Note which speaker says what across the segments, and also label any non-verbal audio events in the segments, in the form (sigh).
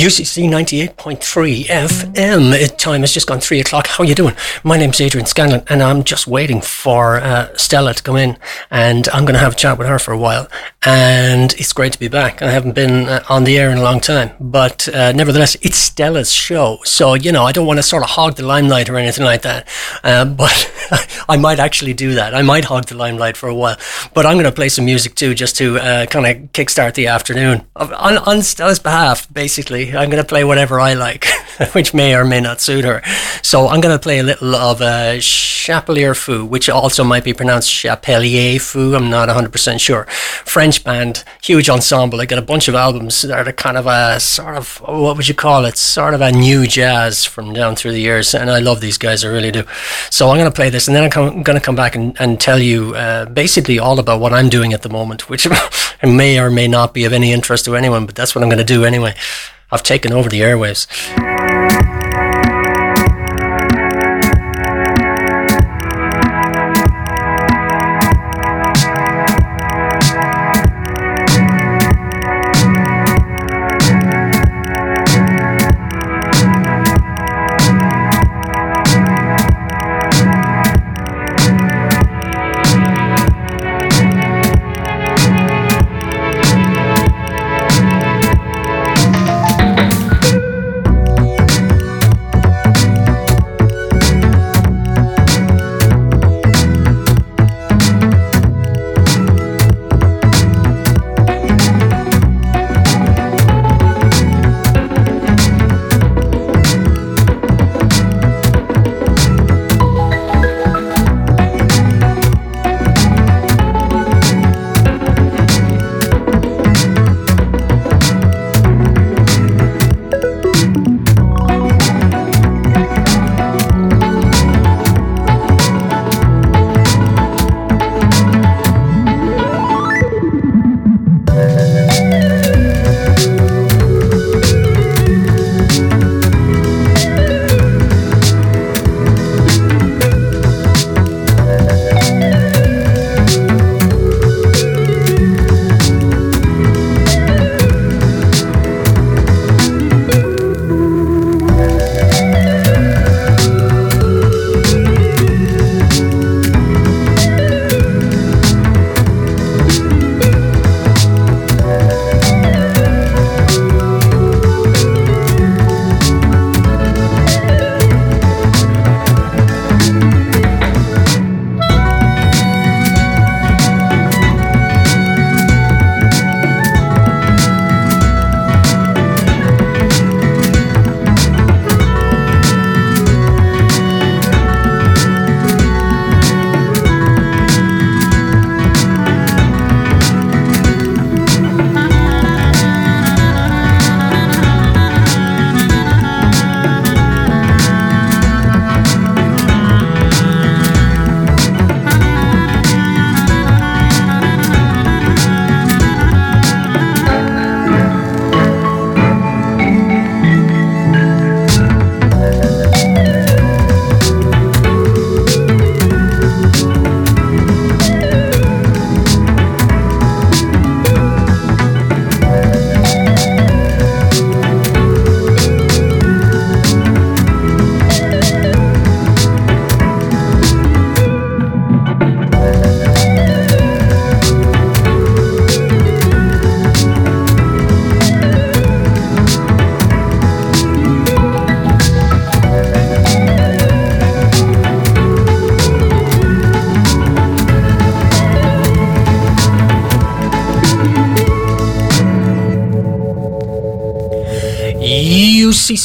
Speaker 1: UCC 98.3 FM. Time has just gone three o'clock. How are you doing? My name's Adrian Scanlan, and I'm just waiting for uh, Stella to come in, and I'm going to have a chat with her for a while. And it's great to be back. I haven't been uh, on the air in a long time, but uh, nevertheless, it's Stella's show, so you know I don't want to sort of hog the limelight or anything like that. Uh, (laughs) but I might actually do that. I might hog the limelight for a while, but I'm going to play some music too, just to uh, kind of kickstart the afternoon on, on Stella's behalf, basically. I'm going to play whatever I like, (laughs) which may or may not suit her. So I'm going to play a little of uh, Chapelier Fou, which also might be pronounced Chapelier Fou. I'm not 100% sure. French band, huge ensemble. They got a bunch of albums that are kind of a sort of, what would you call it? Sort of a new jazz from down through the years. And I love these guys, I really do. So I'm going to play this and then I'm going to come back and, and tell you uh, basically all about what I'm doing at the moment, which (laughs) may or may not be of any interest to anyone, but that's what I'm going to do anyway. I've taken over the airwaves.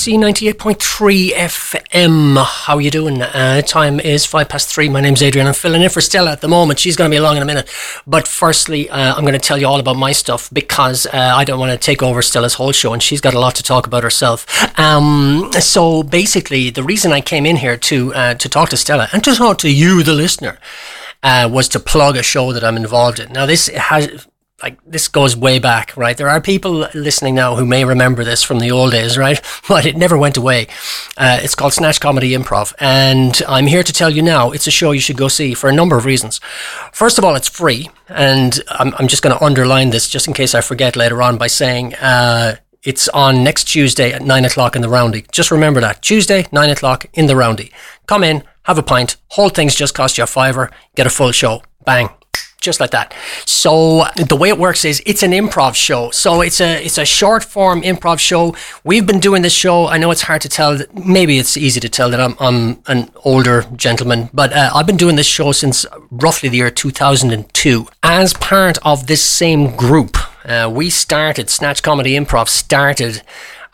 Speaker 1: UCC 98.3 FM. How you doing? Uh, time is five past three. My name's Adrian. I'm filling in for Stella at the moment. She's going to be along in a minute. But firstly, uh, I'm going to tell you all about my stuff because uh, I don't want to take over Stella's whole show and she's got a lot to talk about herself. Um, so basically, the reason I came in here to, uh, to talk to Stella and to talk to you, the listener, uh, was to plug a show that I'm involved in. Now, this has like this goes way back, right? There are people listening now who may remember this from the old days, right? (laughs) But it never went away. Uh, it's called Snatch Comedy Improv, and I'm here to tell you now it's a show you should go see for a number of reasons. First of all, it's free, and I'm, I'm just going to underline this just in case I forget later on by saying uh, It's on next Tuesday at nine o'clock in the Roundy. Just remember that Tuesday, nine o'clock in the Roundy. Come in, have a pint. Whole thing's just cost you a fiver. Get a full show. Bang just like that. So the way it works is it's an improv show. So it's a it's a short form improv show. We've been doing this show. I know it's hard to tell. Maybe it's easy to tell that I'm I'm an older gentleman, but uh, I've been doing this show since roughly the year 2002. As part of this same group, uh, we started Snatch Comedy Improv started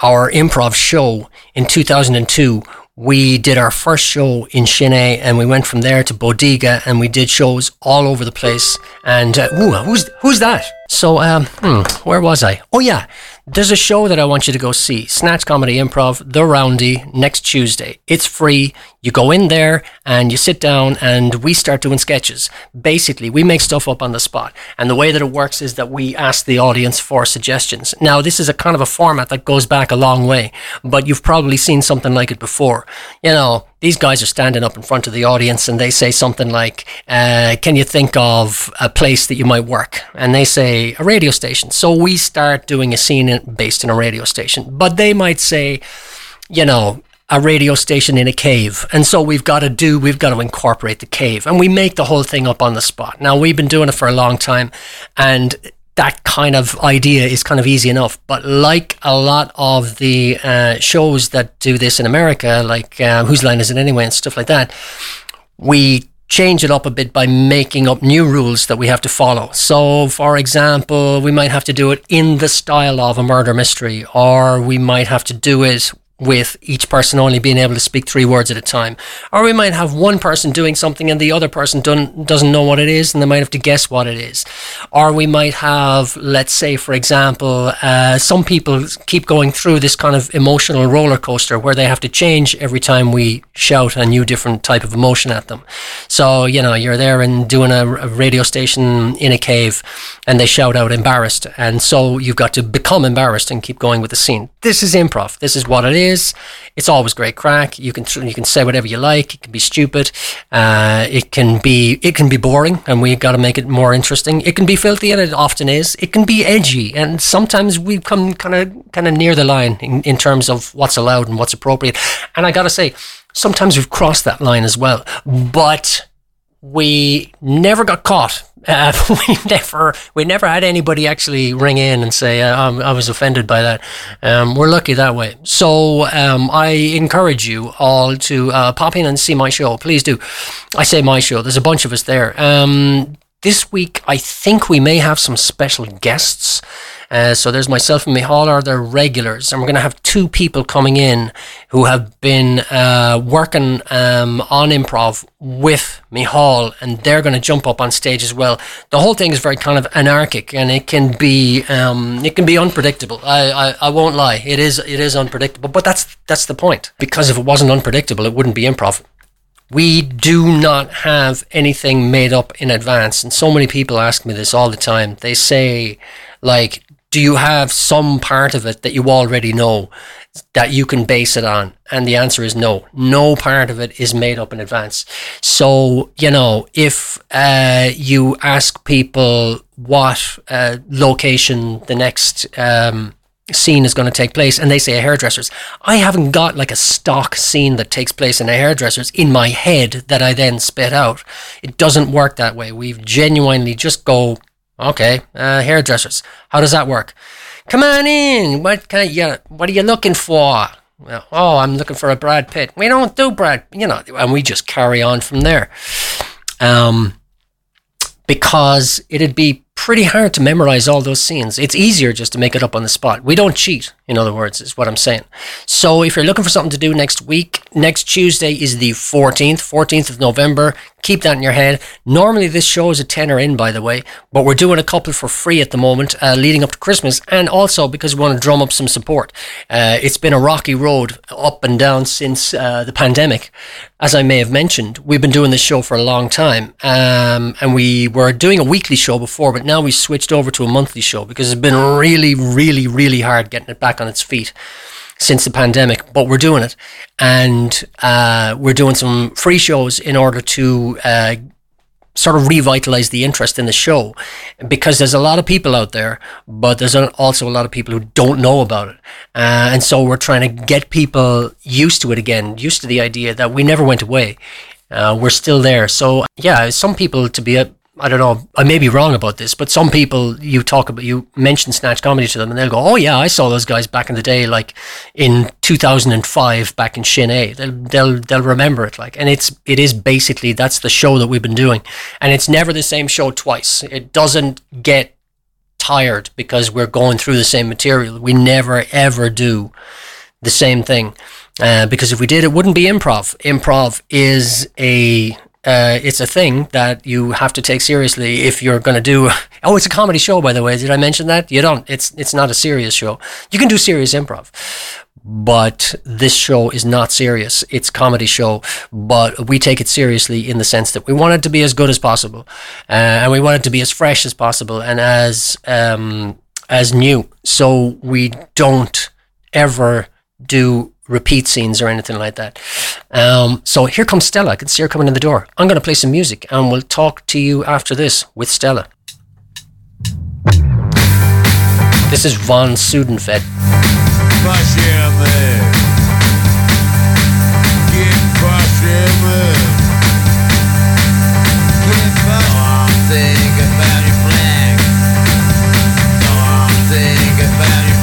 Speaker 1: our improv show in 2002 we did our first show in Sin É and we went from there to Bodega and we did shows all over the place. And uh, ooh, who's who's that? So, um, hmm, where was I? Oh yeah, there's a show that I want you to go see. Snatch Comedy Improv, The Roundy, next Tuesday. It's free. You go in there and you sit down and we start doing sketches. Basically, we make stuff up on the spot. And the way that it works is that we ask the audience for suggestions. Now, this is a kind of a format that goes back a long way, but you've probably seen something like it before. You know, these guys are standing up in front of the audience and they say something like, uh, Can you think of a place that you might work? And they say, A radio station. So we start doing a scene based in a radio station. But they might say, You know, a radio station in a cave. And so we've got to do, we've got to incorporate the cave. And we make the whole thing up on the spot. Now, we've been doing it for a long time. And that kind of idea is kind of easy enough. But like a lot of the uh, shows that do this in America, like uh, Whose Line Is It Anyway and stuff like that, we change it up a bit by making up new rules that we have to follow. So, for example, we might have to do it in the style of a murder mystery, or we might have to do it with each person only being able to speak three words at a time. Or we might have one person doing something and the other person doesn't know what it is and they might have to guess what it is. Or we might have, let's say, for example, uh, some people keep going through this kind of emotional roller coaster where they have to change every time we shout a new different type of emotion at them. So, you know, you're there and doing a, a radio station in a cave and they shout out embarrassed. And so you've got to become embarrassed and keep going with the scene. This is improv. This is what it is is. It's always great crack. You can you can say whatever you like. It can be stupid. Uh, it can be it can be boring, and we've got to make it more interesting. It can be filthy, and it often is. It can be edgy, and sometimes we come kind of kind of near the line in, in terms of what's allowed and what's appropriate. And I got to say, sometimes we've crossed that line as well. But we never got caught. Uh, (laughs) we never we never had anybody actually ring in and say uh, I was offended by that. Um, we're lucky that way. So um, I encourage you all to uh, pop in and see my show. Please do. I say my show. There's a bunch of us there. Um, this week, I think we may have some special guests. Uh, so there's myself and Mihal are the regulars, and we're going to have two people coming in who have been uh, working um, on improv with Mihal, and they're going to jump up on stage as well. The whole thing is very kind of anarchic, and it can be um, it can be unpredictable. I, I, I won't lie, it is it is unpredictable, but that's that's the point. Because if it wasn't unpredictable, it wouldn't be improv we do not have anything made up in advance. And so many people ask me this all the time. They say, like, do you have some part of it that you already know that you can base it on? And the answer is no. No part of it is made up in advance. So, you know, if uh, you ask people what uh, location the next um, scene is going to take place and they say a hairdresser's i haven't got like a stock scene that takes place in a hairdresser's in my head that i then spit out it doesn't work that way we genuinely just go okay uh, hairdressers. How does that work? Come on in. What kind of yeah what are you looking for? Well, oh i'm looking for a brad pitt. We don't do brad you know and we just carry on from there. Um because it'd be pretty hard to memorize all those scenes. It's easier just to make it up on the spot. We don't cheat, in other words, is what I'm saying. So if you're looking for something to do next week, next Tuesday is the 14th, 14th of November. Keep that in your head. Normally, this show is a tenner in, by the way, but we're doing a couple for free at the moment, uh, leading up to Christmas, and also because we want to drum up some support. Uh, it's been a rocky road up and down since uh, the pandemic. As I may have mentioned, we've been doing this show for a long time, um, and we were doing a weekly show before, but now we switched over to a monthly show because it's been really, really, really hard getting it back on its feet since the pandemic, but we're doing it. And uh, we're doing some free shows in order to uh, sort of revitalize the interest in the show because there's a lot of people out there, but there's also a lot of people who don't know about it. Uh, and so we're trying to get people used to it again, used to the idea that we never went away. Uh, we're still there. So yeah, some people to be a I don't know, I may be wrong about this, but some people you talk about, you mention Snatch Comedy to them and they'll go, oh yeah, I saw those guys back in the day, like in 2005 back in Sin É. They'll, they'll, they'll remember it like, and it's, it is basically, that's the show that we've been doing. And it's never the same show twice. It doesn't get tired because we're going through the same material. We never ever do the same thing. Uh, because if we did, it wouldn't be improv. Improv is a uh, it's a thing that you have to take seriously if you're going to do. (laughs) Oh, it's a comedy show, by the way. Did I mention that? You don't. It's it's not a serious show. You can do serious improv, but this show is not serious. It's comedy show, but we take it seriously in the sense that we want it to be as good as possible, uh, and we want it to be as fresh as possible and as um, as new. So we don't ever do repeat scenes or anything like that. Um, so here comes Stella. I can see her coming in the door. I'm going to play some music and we'll talk to you after this with Stella. This is Von Sudenfed. About your flag.
Speaker 2: About your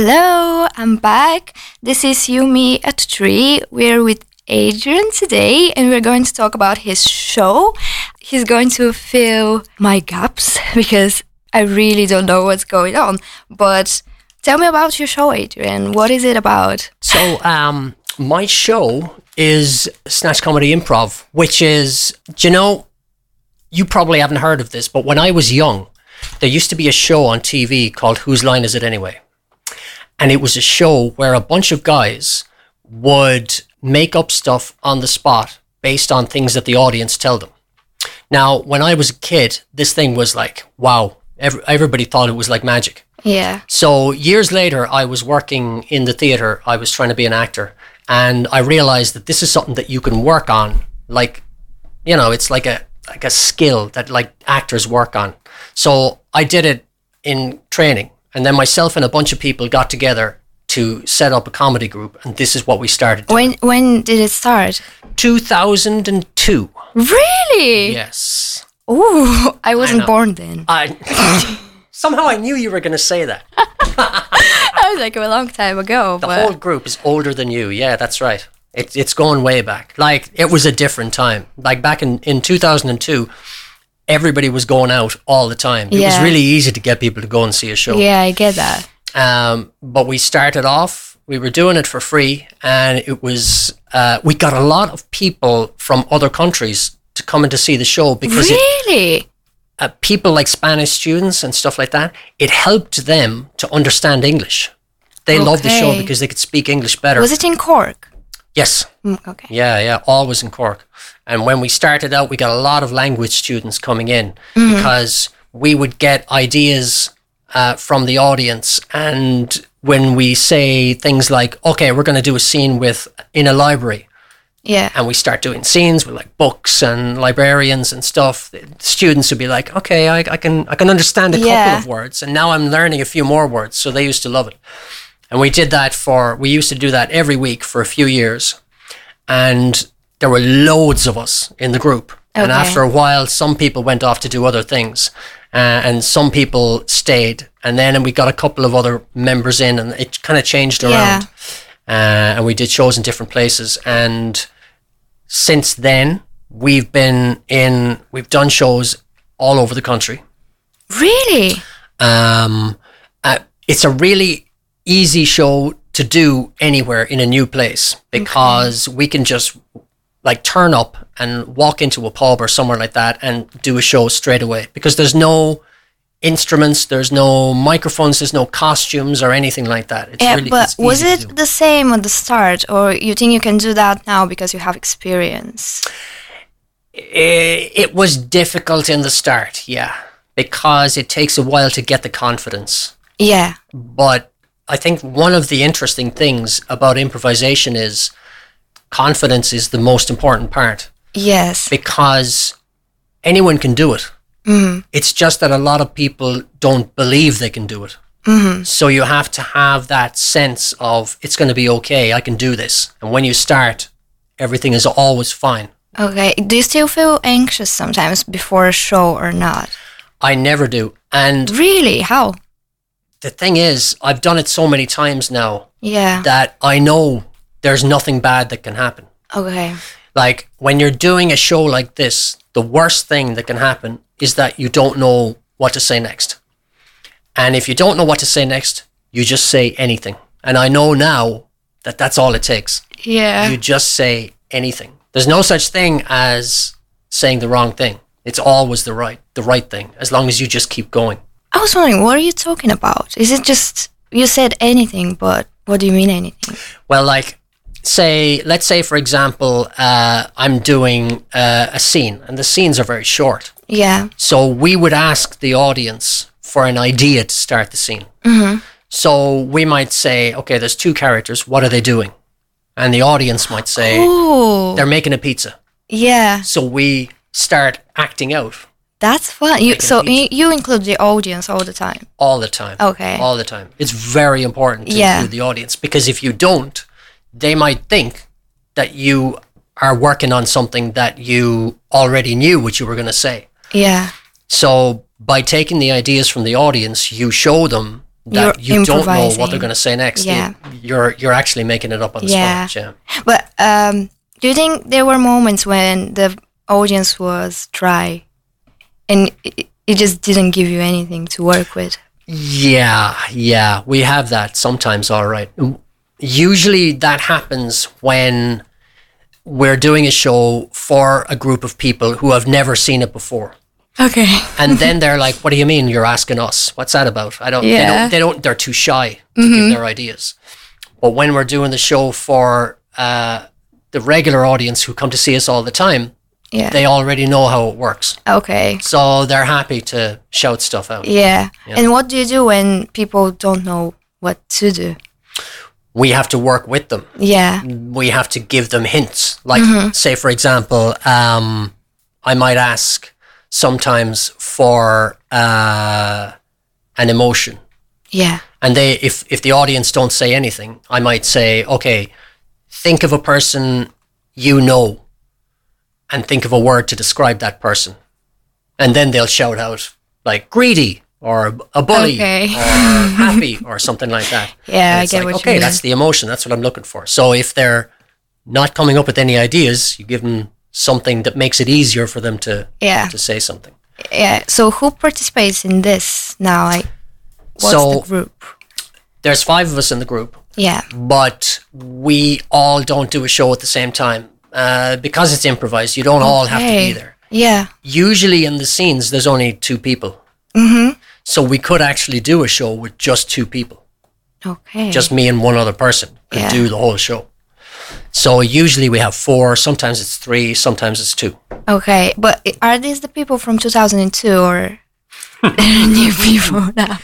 Speaker 2: Hello, I'm back. This is You Me at Three. We're with Adrian today and we're going to talk about his show. He's going to fill my gaps (laughs) because I really don't know what's going on. But tell me about your show, Adrian. What is it about?
Speaker 1: So, um, my show is Snatch Comedy Improv, which is, you know, you probably haven't heard of this, but when I was young, there used to be a show on TV called Whose Line Is It Anyway? And it was a show where a bunch of guys would make up stuff on the spot based on things that the audience tell them. Now, when I was a kid, this thing was like, wow, every, everybody thought it was like magic.
Speaker 2: Yeah.
Speaker 1: So years later, I was working in the theater. I was trying to be an actor, and I realized that this is something that you can work on. Like, you know, it's like a like a skill that like actors work on. So I did it in training, and then myself and a bunch of people got together to set up a comedy group, and this is what we started.
Speaker 2: When when did it start?
Speaker 1: 2002.
Speaker 2: Really?
Speaker 1: Yes.
Speaker 2: Ooh, I wasn't
Speaker 1: know.
Speaker 2: born then.
Speaker 1: I (laughs) somehow I knew you were going to say that. (laughs)
Speaker 2: That was like a long time ago.
Speaker 1: The
Speaker 2: but
Speaker 1: whole group is older than you. Yeah, that's right. It's it's going way back. Like it was a different time. Like back in in 2002, everybody was going out all the time. It was really easy to get people to go and see a show.
Speaker 2: yeah, I get that.
Speaker 1: Um, but we started off. We were doing it for free, and it was uh, we got a lot of people from other countries to come in to see the show because it,
Speaker 2: Really?
Speaker 1: uh, people like Spanish students and stuff like that, it helped them to understand English. They loved the show because they could speak English better.
Speaker 2: Was it in Cork?
Speaker 1: Yes.
Speaker 2: Mm, okay.
Speaker 1: Yeah, yeah, always in Cork. And when we started out, we got a lot of language students coming in because we would get ideas uh, from the audience. And when we say things like, okay, we're going to do a scene with in a library,
Speaker 2: Yeah.
Speaker 1: and we start doing scenes with like books and librarians and stuff, the students would be like, okay, I, I can I can understand a
Speaker 2: Yeah.
Speaker 1: couple of words, and now I'm learning a few more words. So they used to love it, and we did that for we used to do that every week for a few years, and there were loads of us in the group. And after a while, some people went off to do other things, uh, and some people stayed. And then and we got a couple of other members in, and it kind of changed
Speaker 2: Yeah.
Speaker 1: around. Uh, and we did shows in different places. And since then, we've been in, we've done shows all over the country.
Speaker 2: Really?
Speaker 1: Um, uh, it's a really easy show to do anywhere in a new place because we can just like turn up and walk into a pub or somewhere like that and do a show straight away because there's no instruments, there's no microphones, there's no costumes or anything like that. It's
Speaker 2: Yeah,
Speaker 1: really
Speaker 2: but was it the same at the start, or you think you can do that now because you have experience?
Speaker 1: Eh, it was difficult in the start, yeah, because it takes a while to get the confidence.
Speaker 2: Yeah.
Speaker 1: But I think one of the interesting things about improvisation is confidence is the most important part
Speaker 2: Yes.
Speaker 1: because anyone can do it. Mm-hmm. It's just that a lot of people don't believe they can do it. Mm-hmm. So you have to have that sense of it's going to be okay. I can do this. And when you start, everything is always fine.
Speaker 2: Okay. Do you still feel anxious sometimes before a show or not?
Speaker 1: I never do. And
Speaker 2: Really? How?
Speaker 1: The thing is, I've done it so many times now
Speaker 2: Yeah.
Speaker 1: that I know there's nothing bad that can happen.
Speaker 2: Okay.
Speaker 1: Like when you're doing a show like this, the worst thing that can happen is that you don't know what to say next. And if you don't know what to say next, you just say anything. And I know now that that's all it takes.
Speaker 2: Yeah.
Speaker 1: You just say anything. There's no such thing as saying the wrong thing. It's always the right the right thing as long as you just keep going.
Speaker 2: I was wondering, what are you talking about? Is it just you said anything, but what do you mean anything?
Speaker 1: Well, like, say, let's say, for example, uh, I'm doing uh, a scene, and the scenes are very short.
Speaker 2: Yeah.
Speaker 1: So we would ask the audience for an idea to start the scene. So we might say, okay, there's two characters. What are they doing? And the audience might say,
Speaker 2: Oh.
Speaker 1: they're making a pizza.
Speaker 2: Yeah.
Speaker 1: So we start acting out
Speaker 2: That's fun. You, so you, you include the audience all the time.
Speaker 1: all the time.
Speaker 2: Okay.
Speaker 1: All the time. It's very important to
Speaker 2: Yeah.
Speaker 1: include the audience because if you don't, they might think that you are working on something that you already knew what you were going to say.
Speaker 2: Yeah.
Speaker 1: So by taking the ideas from the audience, you show them that
Speaker 2: You're
Speaker 1: you don't know what they're going to say next.
Speaker 2: Yeah.
Speaker 1: You- You're you're actually making it up on the
Speaker 2: Yeah.
Speaker 1: spot. Yeah.
Speaker 2: But um, do you think there were moments when the audience was dry, and it, it just didn't give you anything to work with?
Speaker 1: Yeah, yeah, we have that sometimes. All right. Usually that happens when we're doing a show for a group of people who have never seen it before.
Speaker 2: Okay.
Speaker 1: And then (laughs) they're like, "What do you mean you're asking us? What's that about?" I don't. They
Speaker 2: Yeah.
Speaker 1: don't. They don't. They're too shy to give their ideas. But when we're doing the show for uh, the regular audience who come to see us all the time,
Speaker 2: Yeah.
Speaker 1: they already know how it works,
Speaker 2: okay.
Speaker 1: so they're happy to shout stuff out.
Speaker 2: Yeah.
Speaker 1: Yeah.
Speaker 2: And what do you do when people don't know what to do?
Speaker 1: We have to work with them.
Speaker 2: Yeah.
Speaker 1: we have to give them hints. Like, say, for example, um, I might ask sometimes for uh, an emotion,
Speaker 2: Yeah.
Speaker 1: and they, if if the audience don't say anything, I might say, okay, think of a person you know, and think of a word to describe that person, and then they'll shout out like greedy or a bully
Speaker 2: Okay.
Speaker 1: or (laughs) happy or something like that.
Speaker 2: Yeah, I get
Speaker 1: like,
Speaker 2: what you mean.
Speaker 1: okay,
Speaker 2: mean.
Speaker 1: that's the emotion. That's what I'm looking for. So if they're not coming up with any ideas, you give them something that makes it easier for them to
Speaker 2: Yeah.
Speaker 1: to say something.
Speaker 2: Yeah. So who participates in this now? Like, what's
Speaker 1: So-
Speaker 2: the group?
Speaker 1: There's five of us in the group,
Speaker 2: Yeah.
Speaker 1: but we all don't do a show at the same time uh, because it's improvised. You don't all have to be there.
Speaker 2: Yeah.
Speaker 1: Usually in the scenes, there's only two people,
Speaker 2: Mm-hmm.
Speaker 1: so we could actually do a show with just two people.
Speaker 2: Okay.
Speaker 1: just me and one other person could
Speaker 2: Yeah.
Speaker 1: do the whole show. So usually we have four, sometimes it's three, sometimes it's two.
Speaker 2: Okay, but are these the people from 2002 or (laughs) (laughs) new people (laughs) now?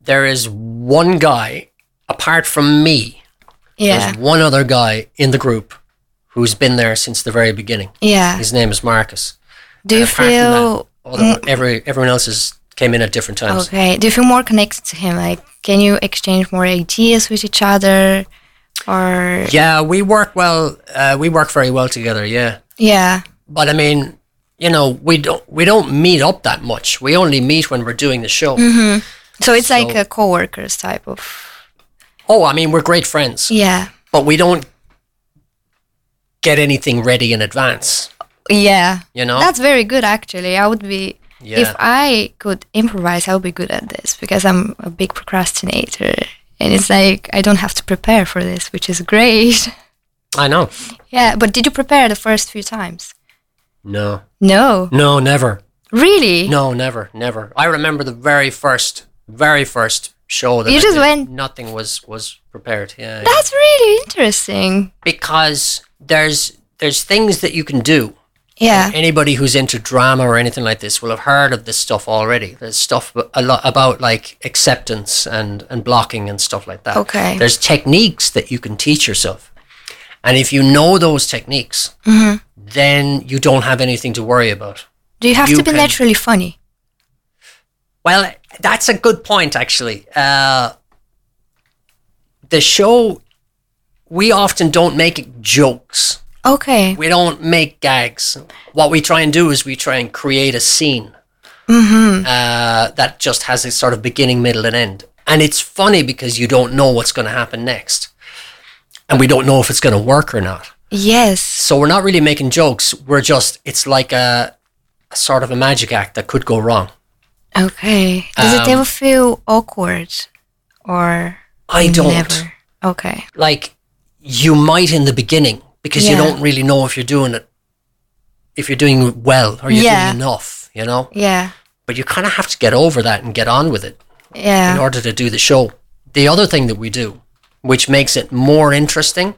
Speaker 1: There is one guy, apart from me,
Speaker 2: Yeah,
Speaker 1: there's one other guy in the group who's been there since the very beginning.
Speaker 2: yeah.
Speaker 1: His name is Marcus.
Speaker 2: Do you
Speaker 1: And from
Speaker 2: feel
Speaker 1: that, other, every, everyone else has came in at different times.
Speaker 2: okay? Do you feel more connected to him? Like, can you exchange more ideas with each other, or
Speaker 1: Yeah, we work well. Uh, we work very well together. Yeah,
Speaker 2: yeah,
Speaker 1: but I mean, you know, we don't we don't meet up that much. We only meet when we're doing the show. Hmm.
Speaker 2: so it's like a co-workers type of
Speaker 1: Oh, I mean, we're great friends.
Speaker 2: yeah,
Speaker 1: but we don't get anything ready in advance.
Speaker 2: yeah.
Speaker 1: You know,
Speaker 2: That's very good, actually. I would be.
Speaker 1: Yeah.
Speaker 2: If I could improvise, I would be good at this because I'm a big procrastinator. And it's like I don't have to prepare for this, which is great. (laughs)
Speaker 1: I know.
Speaker 2: Yeah, but did you prepare the first few times?
Speaker 1: No,
Speaker 2: No.
Speaker 1: no, never.
Speaker 2: Really?
Speaker 1: No, never, never. I remember the very first, very first show that
Speaker 2: You
Speaker 1: I
Speaker 2: just
Speaker 1: did,
Speaker 2: went-
Speaker 1: Nothing was was prepared. Yeah, yeah.
Speaker 2: That's really interesting.
Speaker 1: because there's there's things that you can do.
Speaker 2: Yeah.
Speaker 1: Anybody who's into drama or anything like this will have heard of this stuff already. There's stuff a lot about like acceptance and and blocking and stuff like that.
Speaker 2: Okay.
Speaker 1: There's techniques that you can teach yourself, and if you know those techniques,
Speaker 2: Mm-hmm.
Speaker 1: then you don't have anything to worry about.
Speaker 2: Do you have
Speaker 1: You
Speaker 2: to be
Speaker 1: can-
Speaker 2: naturally funny?
Speaker 1: Well, that's a good point, actually. Uh, the show, we often don't make jokes.
Speaker 2: Okay.
Speaker 1: We don't make gags. What we try and do is we try and create a scene
Speaker 2: Mm-hmm.
Speaker 1: uh, that just has a sort of beginning, middle, and end. And it's funny because you don't know what's going to happen next. And we don't know if it's going to work or not.
Speaker 2: Yes.
Speaker 1: So we're not really making jokes. We're just, it's like a, a sort of a magic act that could go wrong.
Speaker 2: Okay. Does it
Speaker 1: Um,
Speaker 2: ever feel awkward or
Speaker 1: I don't.
Speaker 2: never? Okay.
Speaker 1: like you might in the beginning because you don't really know if you're doing it if you're doing it well or you're
Speaker 2: Yeah.
Speaker 1: doing enough you know
Speaker 2: Yeah.
Speaker 1: but you kind of have to get over that and get on with it
Speaker 2: yeah.
Speaker 1: in order to do the show the other thing that we do which makes it more interesting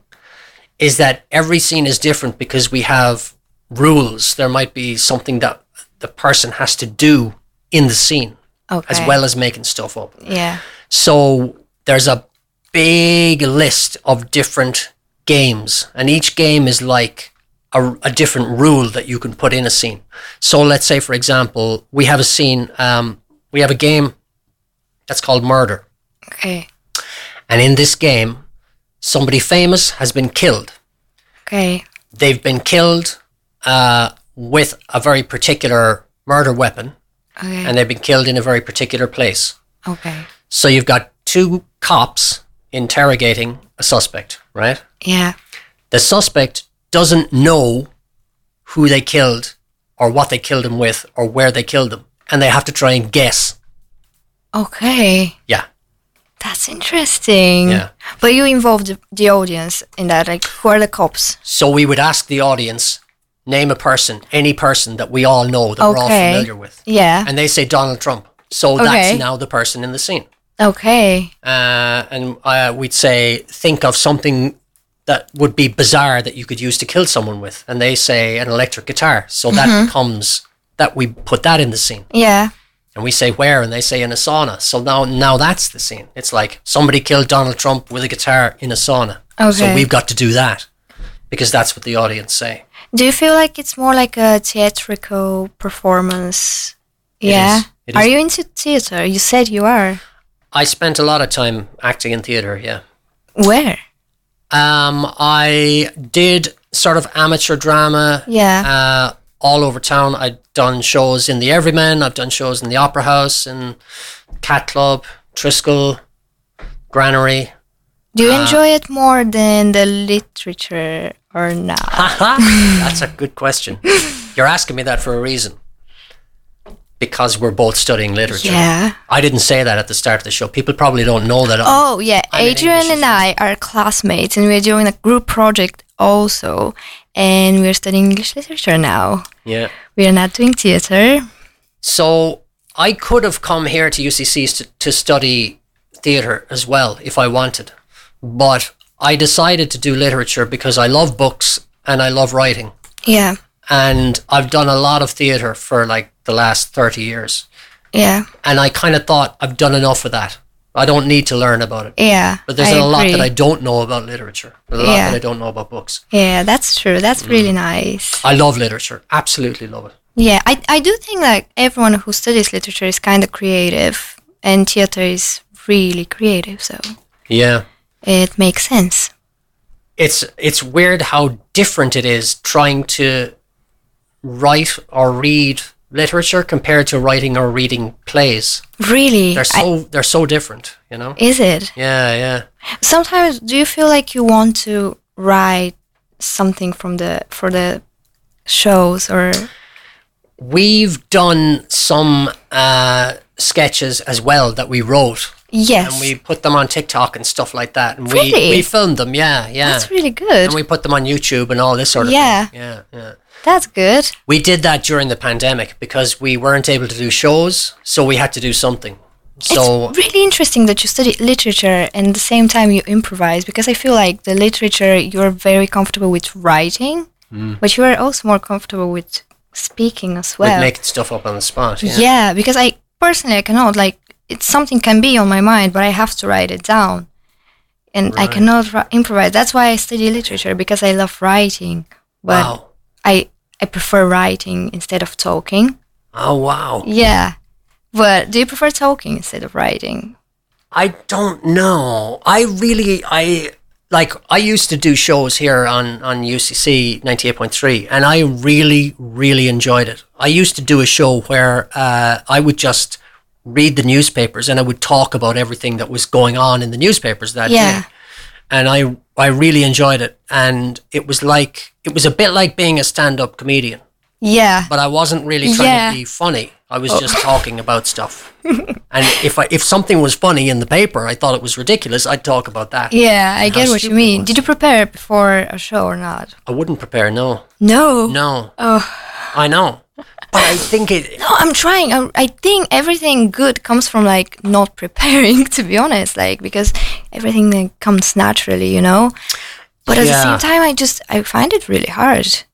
Speaker 1: is that every scene is different because we have rules there might be something that the person has to do in the scene
Speaker 2: Okay.
Speaker 1: as well as making stuff up
Speaker 2: Yeah.
Speaker 1: so there's a big list of different games, and each game is like a, a different rule that you can put in a scene. So let's say, for example, we have a scene, um, we have a game that's called Murder.
Speaker 2: Okay.
Speaker 1: And in this game, somebody famous has been killed.
Speaker 2: Okay.
Speaker 1: They've been killed uh, with a very particular murder weapon,
Speaker 2: Okay.
Speaker 1: and they've been killed in a very particular place.
Speaker 2: Okay.
Speaker 1: So you've got two cops interrogating a suspect, right?
Speaker 2: Yeah.
Speaker 1: The suspect doesn't know who they killed or what they killed him with or where they killed him. And they have to try and guess.
Speaker 2: Okay.
Speaker 1: Yeah.
Speaker 2: That's interesting.
Speaker 1: Yeah.
Speaker 2: But you involved the- the audience in that. Like, who are the cops?
Speaker 1: So we would ask the audience, name a person, any person that we all know that we're all familiar with.
Speaker 2: Yeah.
Speaker 1: And they say Donald Trump. So
Speaker 2: Okay.
Speaker 1: that's now the person in the scene.
Speaker 2: Okay.
Speaker 1: Uh, and uh, we'd say, think of something that would be bizarre that you could use to kill someone with. And they say an electric guitar. So that
Speaker 2: Mm-hmm.
Speaker 1: becomes that we put that in the scene.
Speaker 2: Yeah.
Speaker 1: And we say where, and they say in a sauna. So now, now that's the scene. It's like somebody killed Donald Trump with a guitar in a sauna.
Speaker 2: Okay.
Speaker 1: So we've got to do that because that's what the audience say.
Speaker 2: Do you feel like it's more like a theatrical performance?
Speaker 1: It
Speaker 2: yeah.
Speaker 1: is.
Speaker 2: Are you into theater? You said you are.
Speaker 1: I spent a lot of time acting in theatre. Yeah.
Speaker 2: Where?
Speaker 1: Um, I did sort of amateur drama.
Speaker 2: Yeah.
Speaker 1: Uh, all over town. I'd done shows in the Everyman. I've done shows in the Opera House, in Cat Club, Triskel, Granary.
Speaker 2: Do you
Speaker 1: uh,
Speaker 2: enjoy it more than the literature or not? (laughs)
Speaker 1: That's a good question. You're asking me that for a reason. Because we're both studying literature.
Speaker 2: Yeah.
Speaker 1: I didn't say that at the start of the show. People probably don't know that. I'm-
Speaker 2: Oh, yeah.
Speaker 1: I'm
Speaker 2: Adrian
Speaker 1: English
Speaker 2: and I are classmates and we're doing a group project also. And we're studying English literature now.
Speaker 1: Yeah.
Speaker 2: We are not doing theater.
Speaker 1: So I could have come here to UCC to, to study theatre as well if I wanted. But I decided to do literature because I love books and I love writing.
Speaker 2: Yeah.
Speaker 1: And I've done a lot of theatre for like the last 30 years.
Speaker 2: Yeah.
Speaker 1: And I kind of thought I've done enough of that. I don't need to learn about it.
Speaker 2: Yeah.
Speaker 1: But there's
Speaker 2: I
Speaker 1: a lot that. I don't know about literature. There's a lot
Speaker 2: Yeah.
Speaker 1: that I don't know about books.
Speaker 2: Yeah, that's true. That's
Speaker 1: Mm.
Speaker 2: really nice.
Speaker 1: I love literature. Absolutely love it.
Speaker 2: Yeah, I, I do think like everyone who studies literature is kind of creative, and theater is really creative, so
Speaker 1: Yeah.
Speaker 2: it makes sense.
Speaker 1: It's it's weird how different it is trying to write or read literature compared to writing or reading plays.
Speaker 2: Really,
Speaker 1: They're
Speaker 2: I-
Speaker 1: so they're so different, you know?
Speaker 2: is it?
Speaker 1: Yeah, yeah.
Speaker 2: Sometimes, do you feel like you want to write something from the for the shows or?
Speaker 1: We've done some uh, sketches as well that we wrote
Speaker 2: Yes,
Speaker 1: and we put them on TikTok and stuff like that. And
Speaker 2: Really?
Speaker 1: we, we filmed them, yeah, yeah.
Speaker 2: that's really good.
Speaker 1: and we put them on YouTube and all this sort of
Speaker 2: Yeah.
Speaker 1: thing. Yeah, yeah.
Speaker 2: That's good.
Speaker 1: We did that during the pandemic because we weren't able to do shows, so we had to do something. So
Speaker 2: it's really interesting that you study literature and at the same time you improvise because I feel like the literature you're very comfortable with writing,
Speaker 1: Mm.
Speaker 2: but you are also more comfortable with speaking as well.
Speaker 1: with making stuff up on the spot. Yeah.
Speaker 2: Yeah. because I personally I cannot like it's something can be on my mind, but I have to write it down, and I cannot ri- improvise. That's why I study literature because I love writing, but
Speaker 1: Wow.
Speaker 2: I I prefer writing instead of talking.
Speaker 1: Oh wow.
Speaker 2: Yeah, but do you prefer talking instead of writing?
Speaker 1: I don't know. I really I like I used to do shows here on on UCC 98.3 and I really really enjoyed it. I used to do a show where uh, I would just read the newspapers and I would talk about everything that was going on in the newspapers that
Speaker 2: Yeah.
Speaker 1: day. And I I really enjoyed it and it was like it was a bit like being a stand-up comedian,
Speaker 2: Yeah,
Speaker 1: but I wasn't really trying
Speaker 2: Yeah. Oh.
Speaker 1: to be funny. I was oh. just talking about stuff. (laughs) and if I, if something was funny in the paper, I thought it was ridiculous. I'd talk about that.
Speaker 2: yeah, I get what you mean. Did you prepare before a show or not?
Speaker 1: I wouldn't prepare. No,
Speaker 2: No.
Speaker 1: no.
Speaker 2: Oh.
Speaker 1: I know, but I think it.
Speaker 2: No, I'm trying. I, I think everything good comes from like not preparing, (laughs) to be honest. Like because everything like, comes naturally, you know. But at the same time, I just I find it really hard,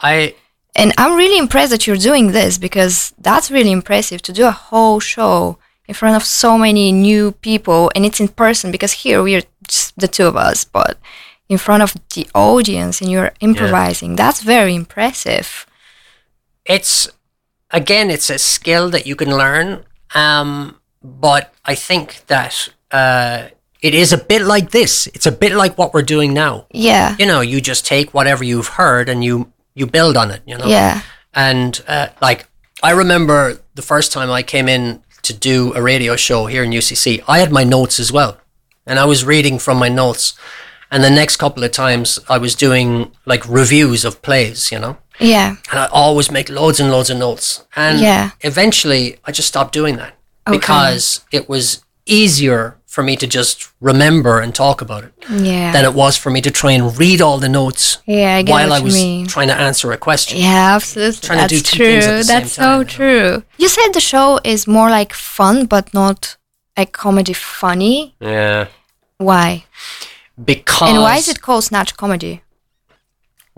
Speaker 1: I
Speaker 2: and I'm really impressed that you're doing this because that's really impressive to do a whole show in front of so many new people, and it's in person because here we are just the two of us, but in front of the audience and you're improvising. That's very impressive.
Speaker 1: it's again it's a skill that you can learn um but i think that uh it is a bit like this it's a bit like what we're doing now
Speaker 2: Yeah.
Speaker 1: you know you just take whatever you've heard and you you build on it you know
Speaker 2: Yeah.
Speaker 1: and uh, like i remember the first time i came in to do a radio show here in UCC, I had my notes as well. And I was reading from my notes. And the next couple of times I was doing like reviews of plays, you know?
Speaker 2: Yeah.
Speaker 1: And I always make loads and loads of notes. And
Speaker 2: Yeah.
Speaker 1: eventually I just stopped doing that
Speaker 2: Okay.
Speaker 1: because it was easier for me to just remember and talk about it
Speaker 2: Yeah.
Speaker 1: than it was for me to try and read all the notes
Speaker 2: yeah, I
Speaker 1: while I was
Speaker 2: mean.
Speaker 1: trying to answer a question.
Speaker 2: Yeah, absolutely.
Speaker 1: Trying to
Speaker 2: That's
Speaker 1: do two things at
Speaker 2: true.
Speaker 1: the same
Speaker 2: That's
Speaker 1: time,
Speaker 2: so
Speaker 1: you know?
Speaker 2: true. You said the show is more like fun, but not like comedy funny.
Speaker 1: Yeah.
Speaker 2: Why?
Speaker 1: Because
Speaker 2: And why is it called Snatch Comedy?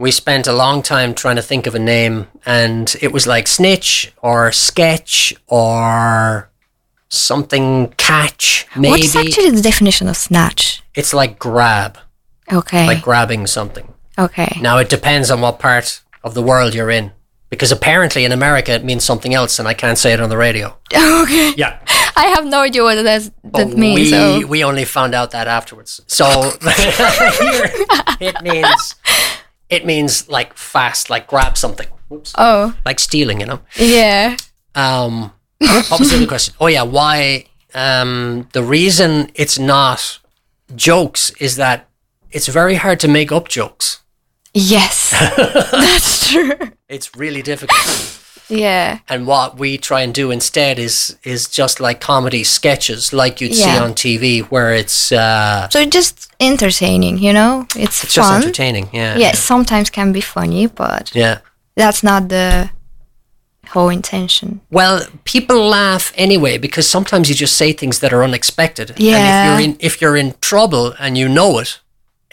Speaker 1: We spent a long time trying to think of a name and it was like snitch or sketch or something catch maybe
Speaker 2: What is actually the definition of snatch?
Speaker 1: it's like grab
Speaker 2: Okay.
Speaker 1: like grabbing something
Speaker 2: okay.
Speaker 1: now it depends on what part of the world you're in because apparently in america it means something else and i can't say it on the radio (laughs)
Speaker 2: Okay.
Speaker 1: yeah
Speaker 2: I have no idea what that,
Speaker 1: oh,
Speaker 2: but means.
Speaker 1: we,
Speaker 2: so.
Speaker 1: we only found out that afterwards so (laughs) here it means it means like fast like grab something Whoops.
Speaker 2: Oh,
Speaker 1: like stealing you know
Speaker 2: yeah.
Speaker 1: Um, what was the other question? Oh yeah, why? Um, the reason it's not jokes is that it's very hard to make up jokes.
Speaker 2: Yes. (laughs) That's true.
Speaker 1: It's really difficult.
Speaker 2: Yeah.
Speaker 1: and what we try and do instead is is just like comedy sketches, like you'd see on TV, where it's uh,
Speaker 2: So just entertaining, you know? It's,
Speaker 1: it's just entertaining. Yeah.
Speaker 2: Yeah. sometimes can be funny, but
Speaker 1: Yeah.
Speaker 2: that's not the whole intention.
Speaker 1: Well, people laugh anyway because sometimes you just say things that are unexpected. And
Speaker 2: Yeah.
Speaker 1: if you're in if you're in trouble and you know it,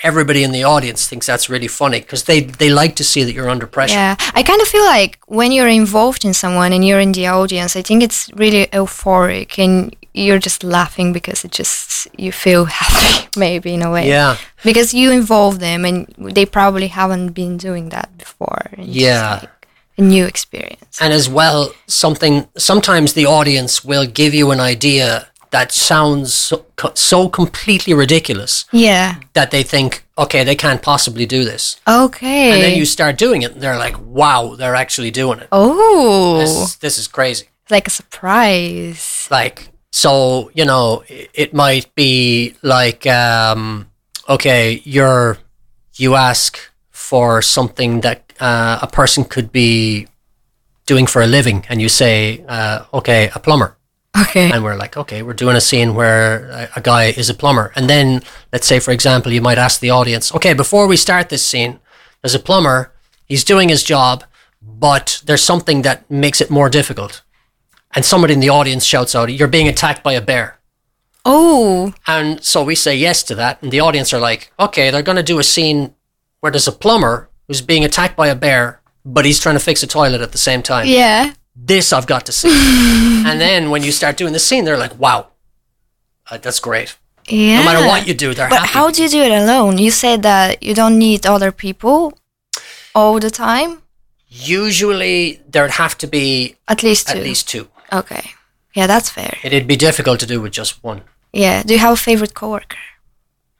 Speaker 1: everybody in the audience thinks that's really funny because they they like to see that you're under pressure.
Speaker 2: Yeah, I kind of feel like when you're involved in someone and you're in the audience, I think it's really euphoric and you're just laughing because it just you feel (laughs) happy maybe in a way.
Speaker 1: Yeah.
Speaker 2: Because you involve them and they probably haven't been doing that before.
Speaker 1: Yeah.
Speaker 2: like a new experience.
Speaker 1: And as well, something sometimes the audience will give you an idea that sounds so, so completely ridiculous
Speaker 2: Yeah.
Speaker 1: that they think, okay, they can't possibly do this.
Speaker 2: Okay.
Speaker 1: And then you start doing it, and they're like, wow, they're actually doing it.
Speaker 2: oh,
Speaker 1: This, this is crazy.
Speaker 2: like a surprise.
Speaker 1: like so you know it, it might be like um okay you're you ask for something that uh, a person could be doing for a living and you say uh, okay a plumber
Speaker 2: Okay.
Speaker 1: and we're like okay we're doing a scene where a, a guy is a plumber. And then let's say for example you might ask the audience okay before we start this scene there's a plumber he's doing his job but there's something that makes it more difficult. And somebody in the audience shouts out you're being attacked by a bear.
Speaker 2: Oh,
Speaker 1: and so we say yes to that and the audience are like okay they're going to do a scene where there's a plumber who's being attacked by a bear but he's trying to fix a toilet at the same time.
Speaker 2: Yeah.
Speaker 1: This I've got to see. (laughs) and then when you start doing the scene, they're like, wow, uh, that's great.
Speaker 2: Yeah.
Speaker 1: No matter what you do, they're happy.
Speaker 2: But
Speaker 1: happy.
Speaker 2: how do you do it alone? You said that you don't need other people all the time.
Speaker 1: Usually, there'd have to be
Speaker 2: At least two.
Speaker 1: at least two.
Speaker 2: Okay. Yeah, that's fair.
Speaker 1: It'd be difficult to do with just one.
Speaker 2: Yeah. Do you have a favorite coworker?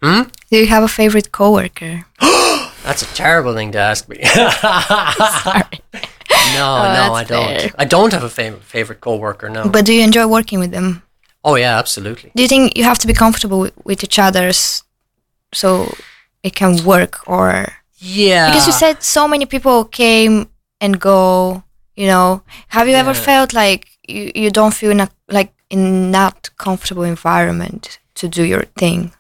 Speaker 1: Hmm?
Speaker 2: Do you have a favorite coworker? (gasps) (gasps) (gasps)
Speaker 1: That's a terrible thing to ask me. (laughs)
Speaker 2: Sorry.
Speaker 1: no,
Speaker 2: Oh,
Speaker 1: no, I don't.
Speaker 2: fair.
Speaker 1: I don't have a favorite favorite coworker. No.
Speaker 2: But do you enjoy working with them?
Speaker 1: oh yeah, absolutely.
Speaker 2: Do you think you have to be comfortable with, with each other's so it can work or
Speaker 1: Yeah.
Speaker 2: because you said so many people came and go, you know. Have you ever felt like you, you don't feel in a, like in that comfortable environment to do your thing?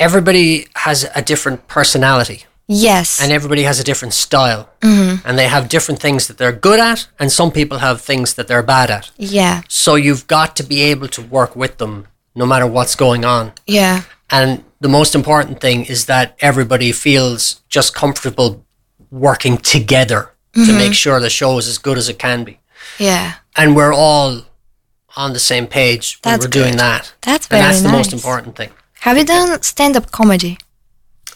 Speaker 1: everybody has a different personality.
Speaker 2: Yes.
Speaker 1: and everybody has a different style
Speaker 2: Mhm.
Speaker 1: and they have different things that they're good at and some people have things that they're bad at
Speaker 2: yeah.
Speaker 1: so you've got to be able to work with them no matter what's going on
Speaker 2: Yeah.
Speaker 1: and the most important thing is that everybody feels just comfortable working together to make sure the show is as good as it can be
Speaker 2: Yeah.
Speaker 1: and we're all on the same page when we're doing that
Speaker 2: That's
Speaker 1: and
Speaker 2: very
Speaker 1: that's the most important thing
Speaker 2: Have you done stand up comedy?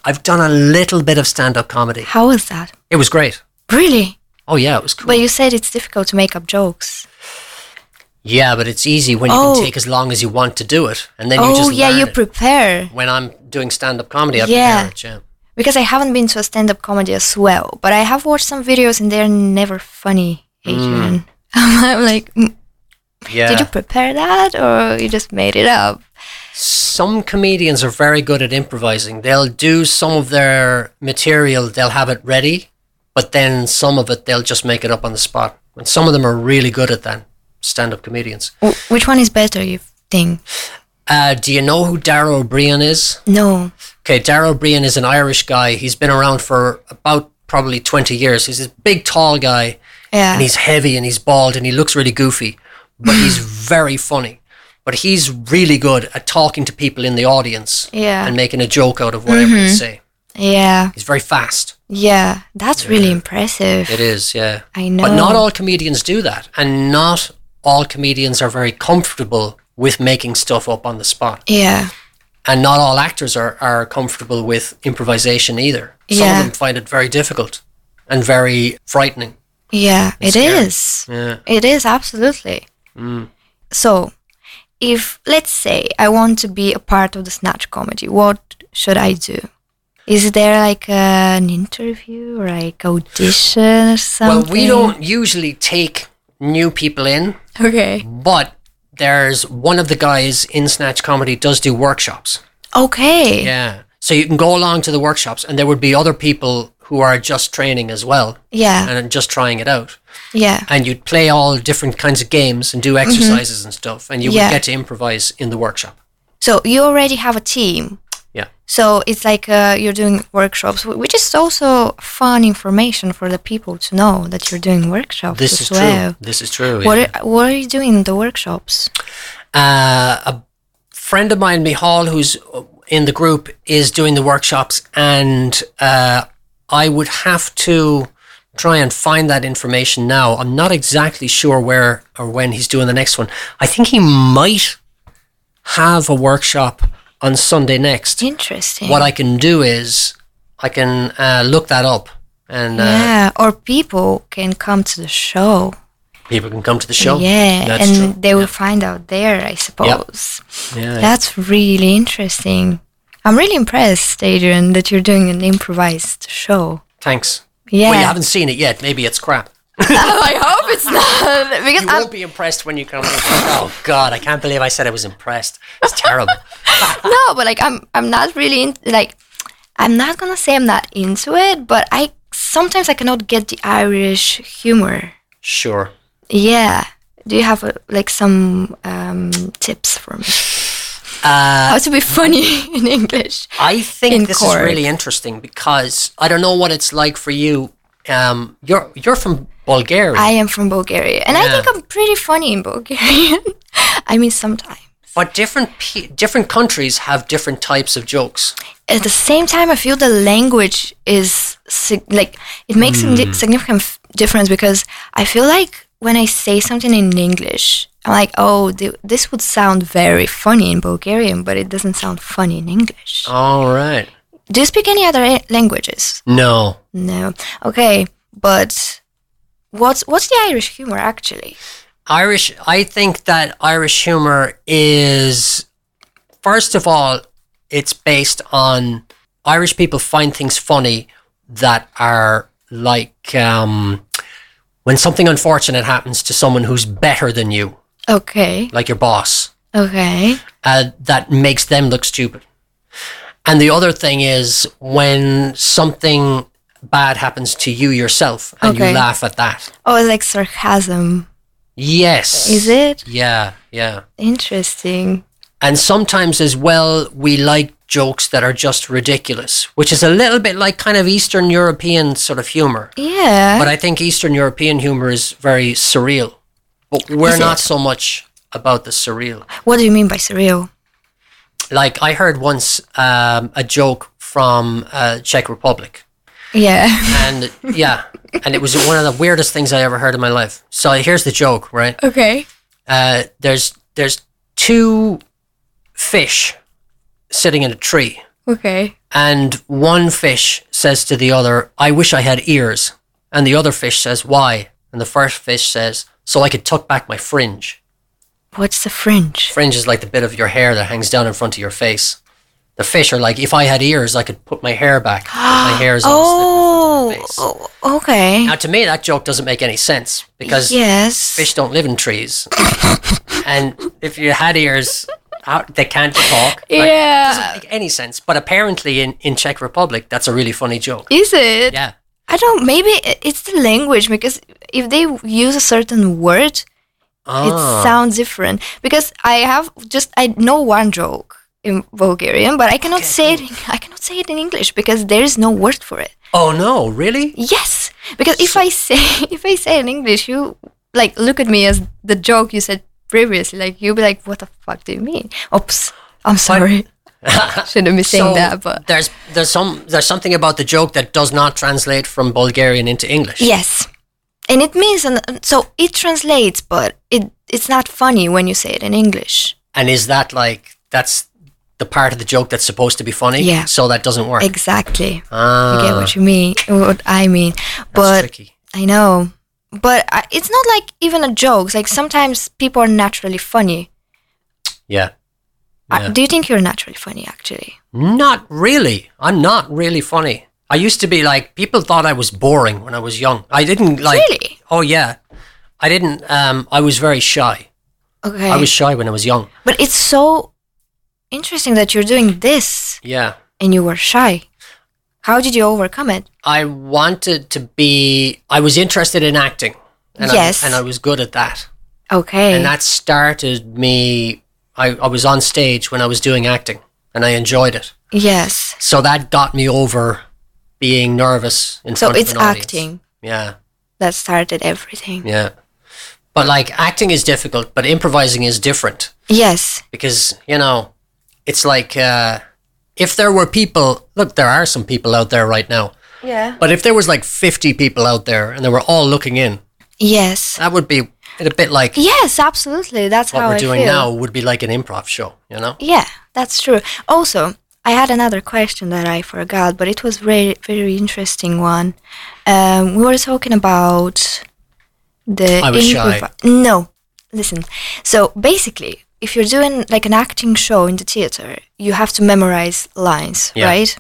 Speaker 1: I've done a little bit of stand-up comedy
Speaker 2: How was that?
Speaker 1: it was great
Speaker 2: Really?
Speaker 1: oh yeah it was cool
Speaker 2: But you said it's difficult to make up jokes.
Speaker 1: Yeah, but it's easy when you
Speaker 2: Oh.
Speaker 1: can take as long as you want to do it, and then you
Speaker 2: oh
Speaker 1: just
Speaker 2: yeah, you
Speaker 1: it.
Speaker 2: prepare.
Speaker 1: when I'm doing stand-up comedy, I
Speaker 2: Yeah.
Speaker 1: prepare it. Yeah.
Speaker 2: Because I haven't been to a stand up comedy as well, but I have watched some videos and they're never funny,
Speaker 1: Mm.
Speaker 2: Adrian. (laughs) I'm like, "Mm,
Speaker 1: Yeah.
Speaker 2: Did you prepare that or you just made it up?
Speaker 1: Some comedians are very good at improvising. They'll do some of their material, they'll have it ready, but then some of it they'll just make it up on the spot. And some of them are really good at that, stand up comedians.
Speaker 2: Which one is better, you think?
Speaker 1: Uh, do you know who Dara Ó Briain is?
Speaker 2: No.
Speaker 1: Okay, Dara Ó Briain is an Irish guy. He's been around for about probably 20 years. He's this big, tall guy,
Speaker 2: Yeah.
Speaker 1: and he's heavy and he's bald and he looks really goofy, but he's (clears throat) very funny. But he's really good at talking to people in the audience
Speaker 2: Yeah.
Speaker 1: and making a joke out of whatever you mm-hmm. say.
Speaker 2: yeah.
Speaker 1: He's very fast.
Speaker 2: Yeah. That's really impressive.
Speaker 1: It is, yeah.
Speaker 2: I know.
Speaker 1: But not all comedians do that, and not all comedians are very comfortable with making stuff up on the spot.
Speaker 2: Yeah.
Speaker 1: And not all actors are, are comfortable with improvisation either. Some
Speaker 2: Yeah.
Speaker 1: of them find it very difficult and very frightening.
Speaker 2: Yeah. It
Speaker 1: scary.
Speaker 2: is.
Speaker 1: Yeah.
Speaker 2: It is absolutely. Mm. So, if let's say I want to be a part of the Snatch comedy, what should I do? Is there like an interview or like audition or something?
Speaker 1: Well, we don't usually take new people in,
Speaker 2: Okay.
Speaker 1: but there's one of the guys in Snatch Comedy does do workshops.
Speaker 2: Okay.
Speaker 1: Yeah. So you can go along to the workshops, and there would be other people who are just training as well
Speaker 2: Yeah.
Speaker 1: and just trying it out.
Speaker 2: Yeah.
Speaker 1: And you'd play all different kinds of games and do exercises and stuff, and you
Speaker 2: Mm-hmm. Yeah.
Speaker 1: would get to improvise in the workshop.
Speaker 2: So you already have a team.
Speaker 1: Yeah.
Speaker 2: So it's like uh, you're doing workshops, which is also fun information for the people to know that you're doing workshops
Speaker 1: This is
Speaker 2: well.
Speaker 1: true. This is true.
Speaker 2: What
Speaker 1: yeah.
Speaker 2: are, what are you doing in the workshops?
Speaker 1: Uh, a friend of mine, Mihal, who's in the group, is doing the workshops, and uh, I would have to try and find that information now. I'm not exactly sure where or when he's doing the next one. I think he might have a workshop on Sunday next.
Speaker 2: Interesting.
Speaker 1: What I can do is I can uh, look that up, and uh,
Speaker 2: yeah, or people can come to the show.
Speaker 1: people can come to the show.
Speaker 2: Yeah,
Speaker 1: That's
Speaker 2: and
Speaker 1: true.
Speaker 2: they will find out there, I suppose.
Speaker 1: Yeah.
Speaker 2: That's really interesting. I'm really impressed, Adrian, that you're doing an improvised show.
Speaker 1: Thanks.
Speaker 2: Yeah.
Speaker 1: Well, you haven't seen it yet. Maybe it's crap. (laughs)
Speaker 2: I hope it's not (laughs) because
Speaker 1: You
Speaker 2: I'm,
Speaker 1: won't be impressed when you come. oh God, I can't believe I said I was impressed. It's terrible. (laughs)
Speaker 2: no, but like I'm I'm not really in, like I'm not gonna say I'm not into it, but I sometimes I cannot get the Irish humor.
Speaker 1: Sure.
Speaker 2: Yeah. Do you have uh, like some um, tips for me?
Speaker 1: Uh,
Speaker 2: How to be funny (laughs) in English?
Speaker 1: I think
Speaker 2: In
Speaker 1: this
Speaker 2: court.
Speaker 1: is really interesting because I don't know what it's like for you. Um, you're you're from Bulgaria,
Speaker 2: I am from Bulgaria, and I think I'm pretty funny in Bulgarian. (laughs) I mean, sometimes.
Speaker 1: but different pe- different countries have different types of jokes.
Speaker 2: At the same time, I feel the language is sig- like it makes a significant f- difference because I feel like when I say something in English, like, oh, th- this would sound very funny in Bulgarian, but it doesn't sound funny in English.
Speaker 1: All right.
Speaker 2: Do you speak any other a- languages?
Speaker 1: No.
Speaker 2: No. Okay, but what's what's the Irish humor actually?
Speaker 1: Irish, I think that Irish humor is, first of all, it's based on Irish people find things funny that are like um, when something unfortunate happens to someone who's better than you,
Speaker 2: Okay.
Speaker 1: like your boss,
Speaker 2: Okay.
Speaker 1: uh, that makes them look stupid. And the other thing is when something bad happens to you yourself and
Speaker 2: Okay.
Speaker 1: you laugh at that.
Speaker 2: Oh, it's like sarcasm.
Speaker 1: Yes.
Speaker 2: Is it?
Speaker 1: Yeah, yeah.
Speaker 2: Interesting.
Speaker 1: And sometimes as well, we like jokes that are just ridiculous, which is a little bit like kind of Eastern European sort of humor.
Speaker 2: Yeah.
Speaker 1: But I think Eastern European humor is very surreal. But we're not so much about the surreal.
Speaker 2: what do you mean by surreal?
Speaker 1: Like I heard once um, a joke from uh, Czech Republic,
Speaker 2: Yeah.
Speaker 1: and yeah, and it was one of the weirdest things I ever heard in my life. So here's the joke, right?
Speaker 2: okay.
Speaker 1: Uh, there's there's two fish sitting in a tree.
Speaker 2: Okay.
Speaker 1: And one fish says to the other, I wish I had ears. And the other fish says, Why? And the first fish says, So I could tuck back my fringe.
Speaker 2: What's the fringe?
Speaker 1: Fringe is like the bit of your hair that hangs down in front of your face. The fish are like if I had ears, I could put my hair back. my (gasps) hair's on
Speaker 2: Oh, oh, okay.
Speaker 1: Now, to me, that joke doesn't make any sense because
Speaker 2: yes.
Speaker 1: fish don't live in trees, (laughs) and if you had ears, they can't talk. Like, it
Speaker 2: Yeah.
Speaker 1: doesn't make any sense. But apparently, in in Czech Republic, that's a really funny joke.
Speaker 2: Is it?
Speaker 1: Yeah.
Speaker 2: I don't. Maybe it's the language because if they use a certain word, it
Speaker 1: Ah.
Speaker 2: sounds different. Because I have just I know one joke in Bulgarian, but I cannot
Speaker 1: Okay,
Speaker 2: say it. In, I cannot say it in English because there is no word for it.
Speaker 1: Oh no! Really?
Speaker 2: Yes, because if I say (laughs) if I say in English, you like look at me as the joke you said previously. Like you'll be like, "What the fuck do you mean?" Oops, I'm sorry. (laughs) Shouldn't be saying
Speaker 1: So
Speaker 2: that, but
Speaker 1: there's there's some there's something about the joke that does not translate from Bulgarian into English.
Speaker 2: yes, and it means and so it translates, but it it's not funny when you say it in English.
Speaker 1: And is that like that's the part of the joke that's supposed to be funny?
Speaker 2: Yeah.
Speaker 1: So that doesn't work.
Speaker 2: Exactly,
Speaker 1: ah,
Speaker 2: you get what you mean, what I mean.
Speaker 1: that's
Speaker 2: but
Speaker 1: tricky.
Speaker 2: I know, but I, it's not like even a joke. Like sometimes people are naturally funny.
Speaker 1: Yeah. Yeah.
Speaker 2: do you think you're naturally funny? Actually.
Speaker 1: Not really. I'm not really funny. I used to be like people thought I was boring when I was young. I didn't like.
Speaker 2: Really?
Speaker 1: Oh yeah. I didn't. Um, I was very shy.
Speaker 2: Okay.
Speaker 1: I was shy when I was young.
Speaker 2: But it's so interesting that you're doing this
Speaker 1: Yeah.
Speaker 2: and you were shy. How did you overcome it?
Speaker 1: I wanted to be. I was interested in acting. And
Speaker 2: Yes.
Speaker 1: I, and I was good at that.
Speaker 2: Okay.
Speaker 1: and that started me I, I was on stage when i was doing acting and i enjoyed it
Speaker 2: yes.
Speaker 1: so that got me over being nervous in
Speaker 2: So
Speaker 1: front
Speaker 2: it's
Speaker 1: of an audience.
Speaker 2: acting
Speaker 1: yeah
Speaker 2: that started everything.
Speaker 1: yeah but like acting is difficult but improvising is different
Speaker 2: Yes.
Speaker 1: because you know it's like uh, if there were people look there are some people out there right now
Speaker 2: Yeah.
Speaker 1: but if there was like 50 people out there and they were all looking in
Speaker 2: Yes.
Speaker 1: that would be a bit like
Speaker 2: Yes, absolutely. That's
Speaker 1: what
Speaker 2: how
Speaker 1: we're
Speaker 2: I
Speaker 1: doing
Speaker 2: feel.
Speaker 1: now would be like an improv show you know
Speaker 2: Yeah, that's true. Also, I had another question that I forgot, but it was very, very interesting one. Um, we were talking about the.
Speaker 1: I was shy.
Speaker 2: No, listen. So basically, if you're doing like an acting show in the theater, you have to memorize lines,
Speaker 1: Yeah.
Speaker 2: right?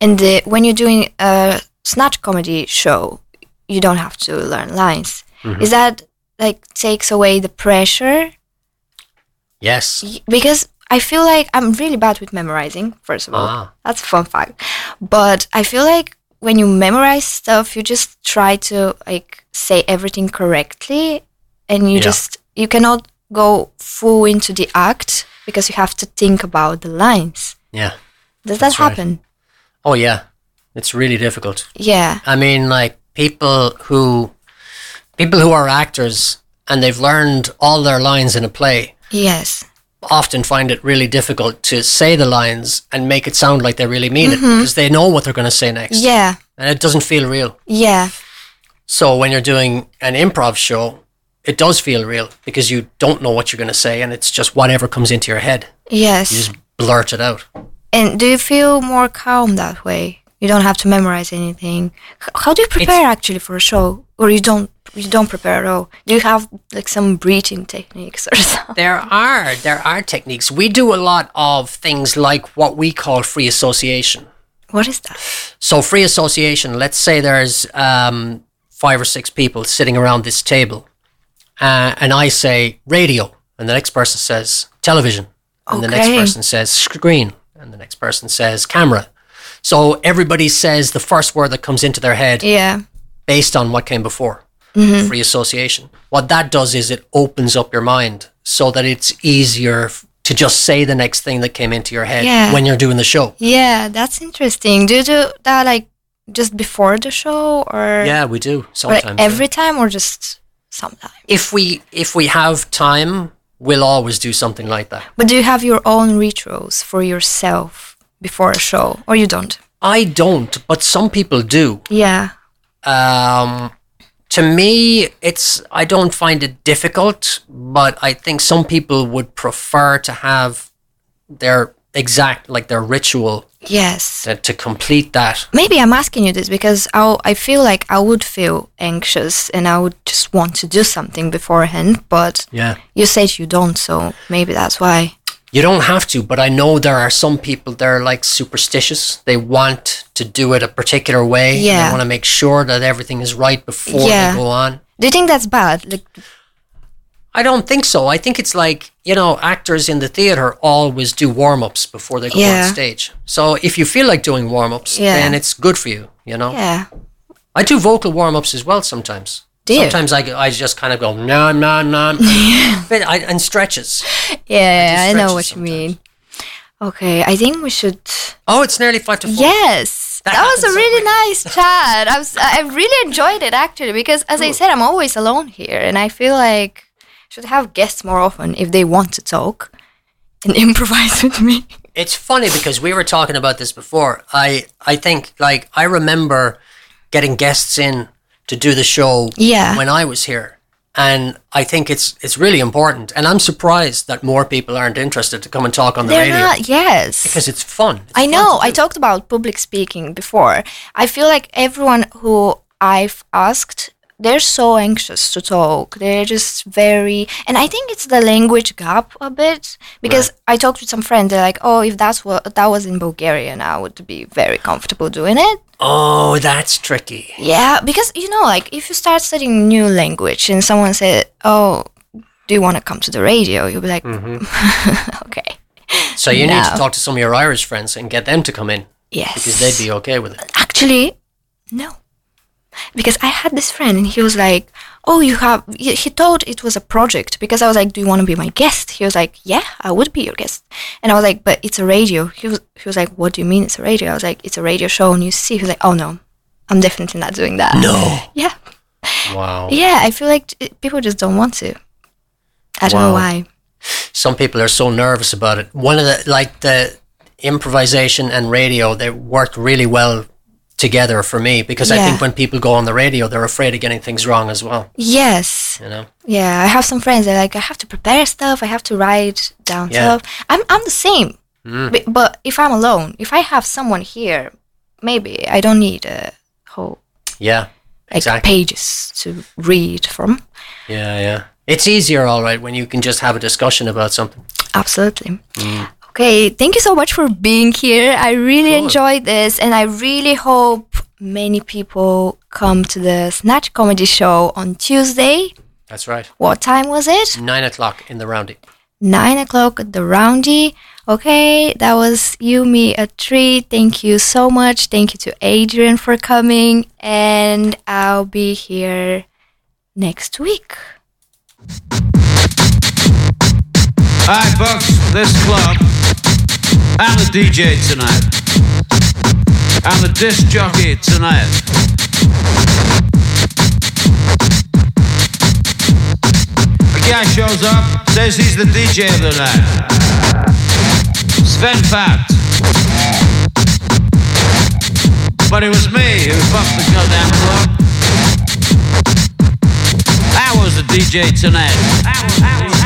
Speaker 2: And the, when you're doing a snatch comedy show, you don't have to learn lines.
Speaker 1: Mm-hmm.
Speaker 2: Is that like takes away the pressure
Speaker 1: yes
Speaker 2: because I feel like I'm really bad with memorizing, first of all.
Speaker 1: Ah.
Speaker 2: That's a fun fact. But I feel like when you memorize stuff, you just try to like say everything correctly and you
Speaker 1: Yeah.
Speaker 2: just you cannot go full into the act because you have to think about the lines.
Speaker 1: yeah
Speaker 2: Does that
Speaker 1: That's right.
Speaker 2: happen?
Speaker 1: Oh yeah, it's really difficult.
Speaker 2: Yeah.
Speaker 1: I mean, like people who people who are actors and they've learned all their lines in a play
Speaker 2: Yes.
Speaker 1: Often find it really difficult to say the lines and make it sound like they really mean it mm-hmm. because they know what they're going to say next.
Speaker 2: Yeah.
Speaker 1: And it doesn't feel real.
Speaker 2: Yeah.
Speaker 1: So when you're doing an improv show, it does feel real because you don't know what you're going to say and it's just whatever comes into your head.
Speaker 2: Yes.
Speaker 1: You just blurt it out.
Speaker 2: And do you feel more calm that way? You don't have to memorize anything. How do you prepare actually for a show, or you don't? You don't prepare at all. Do you have like some breathing techniques or (laughs) something?
Speaker 1: There are there are techniques. We do a lot of things like what we call free association.
Speaker 2: What is that?
Speaker 1: So free association. Let's say there's um, five or six people sitting around this table, uh, and I say radio, and the next person says television, and the next person says screen, and the next person says camera. So everybody says the first word that comes into their head
Speaker 2: Yeah.
Speaker 1: based on what came before. Mm-hmm. Free association. What that does is it opens up your mind so that it's easier to just say the next thing that came into your head
Speaker 2: Yeah.
Speaker 1: when you're doing the show.
Speaker 2: Yeah, that's interesting. Do you do that like just before the show, or
Speaker 1: Yeah, we do sometimes.
Speaker 2: like
Speaker 1: yeah.
Speaker 2: every time, or just sometimes?
Speaker 1: if we if we have time, we'll always do something like that.
Speaker 2: But do you have your own rituals for yourself before a show, or you don't?
Speaker 1: I don't, but some people do.
Speaker 2: Yeah.
Speaker 1: Um, to me, it's I don't find it difficult, but I think some people would prefer to have their exact like their ritual
Speaker 2: Yes.
Speaker 1: to, to complete that.
Speaker 2: Maybe I'm asking you this because I I feel like I would feel anxious and I would just want to do something beforehand, but
Speaker 1: Yeah.
Speaker 2: you said you don't, so maybe that's why.
Speaker 1: You don't have to, but I know there are some people that are like superstitious. They want to do it a particular way.
Speaker 2: Yeah.
Speaker 1: They want to make sure that everything is right before
Speaker 2: Yeah.
Speaker 1: they go on.
Speaker 2: Do you think that's bad? Like,
Speaker 1: I don't think so. I think it's like, you know, actors in the theater always do warm ups before they go
Speaker 2: Yeah.
Speaker 1: on stage. So if you feel like doing warm ups,
Speaker 2: Yeah.
Speaker 1: then it's good for you, you know?
Speaker 2: yeah.
Speaker 1: I do vocal warm ups as well sometimes.
Speaker 2: Do?
Speaker 1: Sometimes I, I just kind of go, no, no, no. (laughs) I, and stretches.
Speaker 2: Yeah, I,
Speaker 1: do
Speaker 2: know what you mean. Okay, I think we should.
Speaker 1: Oh, it's nearly five to four.
Speaker 2: Yes,
Speaker 1: That
Speaker 2: that, was a really nice chat. I was, I really enjoyed it actually because, as I said, I'm always alone here, and I feel like I should have guests more often if they want to talk and (laughs) improvise with me.
Speaker 1: It's funny because we were talking about this before. I I think like I remember getting guests in to do the show
Speaker 2: Yeah.
Speaker 1: when I was here. And I think it's it's really important. And I'm surprised that more people aren't interested to come and talk on the
Speaker 2: They're
Speaker 1: radio.
Speaker 2: not. Yes,
Speaker 1: because it's fun. It's
Speaker 2: I
Speaker 1: fun
Speaker 2: know. I talked about public speaking before. I feel like everyone who I've asked, they're so anxious to talk. They're just very, and I think it's the language gap a bit because I talked with some friends. They're like, "Oh, if that's what that was in Bulgarian, I would be very comfortable doing it."
Speaker 1: Oh, that's tricky.
Speaker 2: Yeah, because you know, like if you start studying new language and someone said, "Oh, do you want to come to the radio?" You'll be like, mm-hmm. (laughs) "Okay,
Speaker 1: So you need to talk to some of your Irish friends and get them to come in
Speaker 2: yes,"
Speaker 1: because they'd be okay with it.
Speaker 2: Actually, no. Because I had this friend and he was like, Oh, you have. He thought it was a project because I was like, Do you want to be my guest? He was like, Yeah, I would be your guest. And I was like, But it's a radio. He was, he was like, What do you mean it's a radio? I was like, It's a radio show and you see. He was like, Oh, no, I'm definitely not doing that.
Speaker 1: No. (laughs)
Speaker 2: Yeah.
Speaker 1: Wow.
Speaker 2: Yeah, I feel like t- people just don't want to. I don't know why.
Speaker 1: Some people are so nervous about it. One of the like the improvisation and radio, they worked really well together for me because I think when people go on the radio, they're afraid of getting things wrong as well.
Speaker 2: Yes.
Speaker 1: You know.
Speaker 2: Yeah, I have some friends. They're like, I have to prepare stuff. I have to write down
Speaker 1: Yeah.
Speaker 2: stuff. I'm I'm the same.
Speaker 1: Mm.
Speaker 2: But, but if I'm alone, if I have someone here, maybe I don't need a whole
Speaker 1: Yeah.
Speaker 2: like
Speaker 1: Exactly.
Speaker 2: pages to read from.
Speaker 1: Yeah. Yeah. It's easier, all right, when you can just have a discussion about something.
Speaker 2: Absolutely.
Speaker 1: Mm.
Speaker 2: Okay, thank you so much for being here. I really
Speaker 1: Cool.
Speaker 2: enjoyed this, and I really hope many people come to the Snatch Comedy Show on Tuesday.
Speaker 1: That's right.
Speaker 2: What time was it?
Speaker 1: Nine o'clock in the roundy.
Speaker 2: nine o'clock at the roundy. Okay, that was You Me at Three. Thank you so much. Thank you to Adrian for coming, and I'll be here next week.
Speaker 3: Hi, folks. This club. I'm the DJ tonight. I'm the disc jockey tonight. A guy shows up, says he's the DJ of the night. Sven Fact. But it was me who fucked the goddamn club. I was the DJ tonight. I was, I was, I was.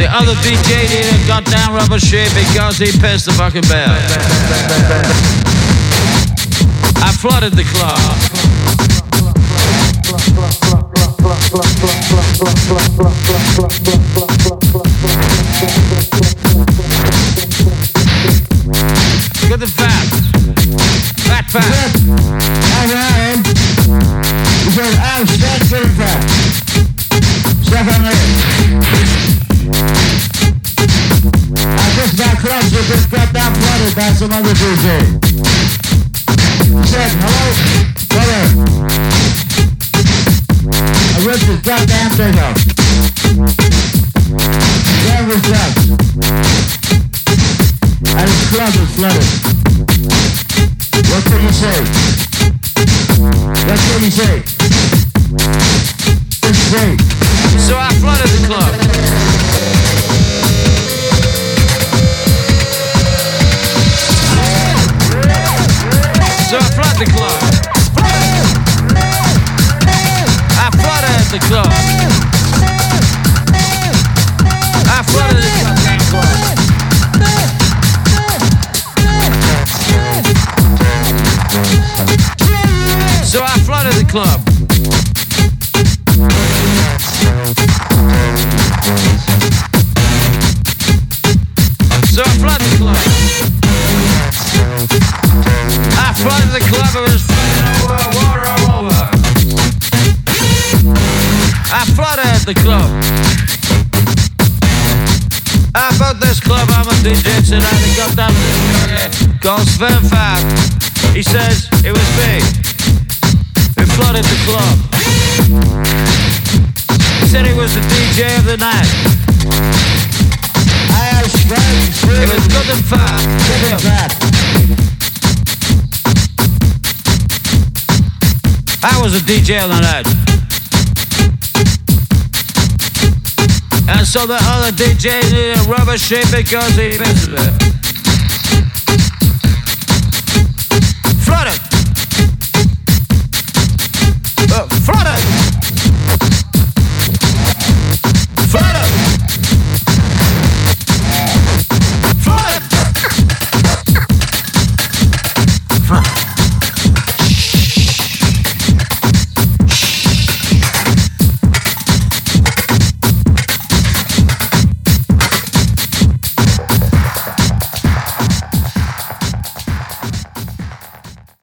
Speaker 3: The other DJ did a goddamn rubber shit because he pissed the fucking bell. I flooded the club. Good and fat. Fat fat.
Speaker 4: I'm Ryan. He says, I'm Seth Silver. Stefan Lee. I just got clubs that just got down flooded by some other DJ. Said, hello, brother. I ripped his goddamn thing up. Damn was And his club is flooded. What can you say? What can you say? What say?
Speaker 3: So I flooded the club. So I the club. I flooded the club. I flooded the club. So I flooded the club. The club. I bought this club, I'm a DJ tonight. He got down this goes very fast. He says it was me who flooded the club. He said he was the DJ of the night.
Speaker 4: I have strength.
Speaker 3: It was good and fast.
Speaker 4: Good and fat.
Speaker 3: I was a DJ on the night. And so the other DJ a rubber shape because he missed it.